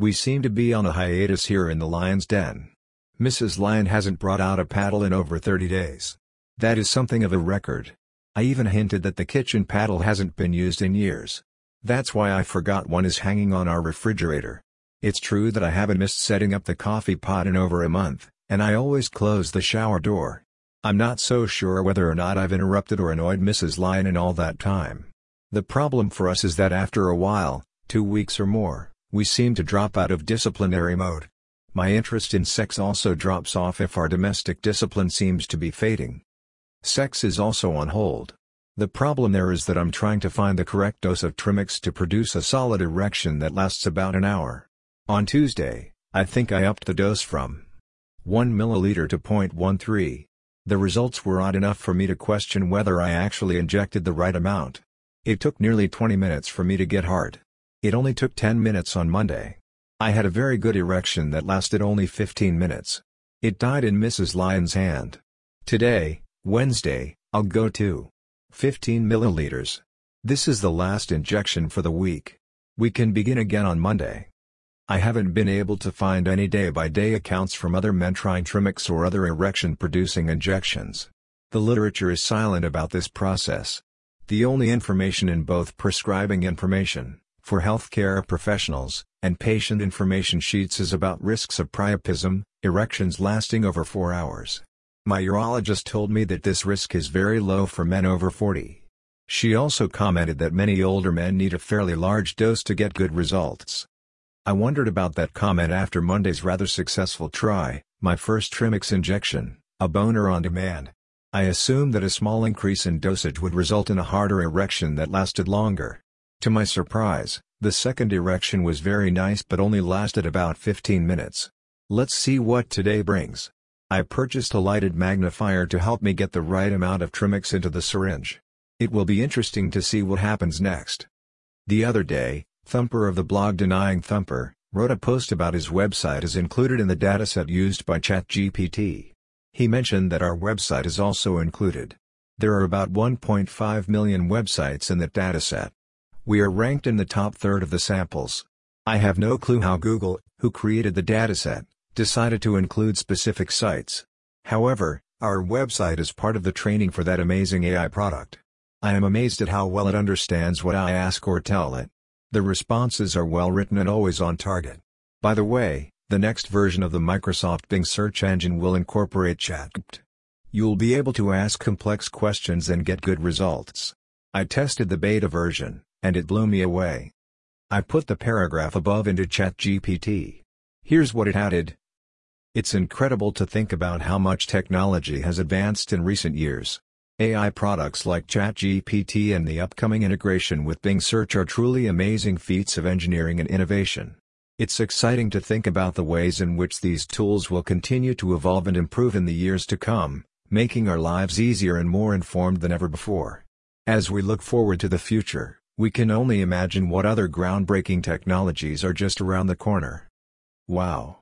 We seem to be on a hiatus here in the lion's den. Mrs. Lion hasn't brought out a paddle in over 30 days. That is something of a record. I even hinted that the kitchen paddle hasn't been used in years. That's why I forgot one is hanging on our refrigerator. It's true that I haven't missed setting up the coffee pot in over a month, and I always close the shower door. I'm not so sure whether or not I've interrupted or annoyed Mrs. Lion in all that time. The problem for us is that after a while, two weeks or more, we seem to drop out of disciplinary mode. My interest in sex also drops off if our domestic discipline seems to be fading. Sex is also on hold. The problem there is that I'm trying to find the correct dose of Trimix to produce a solid erection that lasts about an hour. On Tuesday, I think I upped the dose from 1 milliliter to 0.13. The results were odd enough for me to question whether I actually injected the right amount. It took nearly 20 minutes for me to get hard. It only took 10 minutes on Monday. I had a very good erection that lasted only 15 minutes. It died in Mrs. Lion's hand. Today, Wednesday, I'll go to 15 milliliters. This is the last injection for the week. We can begin again on Monday. I haven't been able to find any day-by-day -day accounts from other men trying Trimix or other erection-producing injections. The literature is silent about this process. The only information in both prescribing information, for healthcare professionals, and patient information sheets is about risks of priapism, erections lasting over 4 hours. My urologist told me that this risk is very low for men over 40. She also commented that many older men need a fairly large dose to get good results. I wondered about that comment after Monday's rather successful try, my first Trimix injection, a boner on demand. I assumed that a small increase in dosage would result in a harder erection that lasted longer. To my surprise, the second erection was very nice but only lasted about 15 minutes. Let's see what today brings. I purchased a lighted magnifier to help me get the right amount of Trimix into the syringe. It will be interesting to see what happens next. The other day, Thumper of the blog Denying Thumper, wrote a post about his website is included in the dataset used by ChatGPT. He mentioned that our website is also included. There are about 1.5 million websites in that dataset. We are ranked in the top third of the samples. I have no clue how Google, who created the dataset, decided to include specific sites. However, our website is part of the training for that amazing AI product. I am amazed at how well it understands what I ask or tell it. The responses are well written and always on target. By the way, the next version of the Microsoft Bing search engine will incorporate ChatGPT. You'll be able to ask complex questions and get good results. I tested the beta version, and it blew me away. I put the paragraph above into ChatGPT. Here's what it added. It's incredible to think about how much technology has advanced in recent years. AI products like ChatGPT and the upcoming integration with Bing Search are truly amazing feats of engineering and innovation. It's exciting to think about the ways in which these tools will continue to evolve and improve in the years to come, making our lives easier and more informed than ever before. As we look forward to the future, we can only imagine what other groundbreaking technologies are just around the corner. Wow!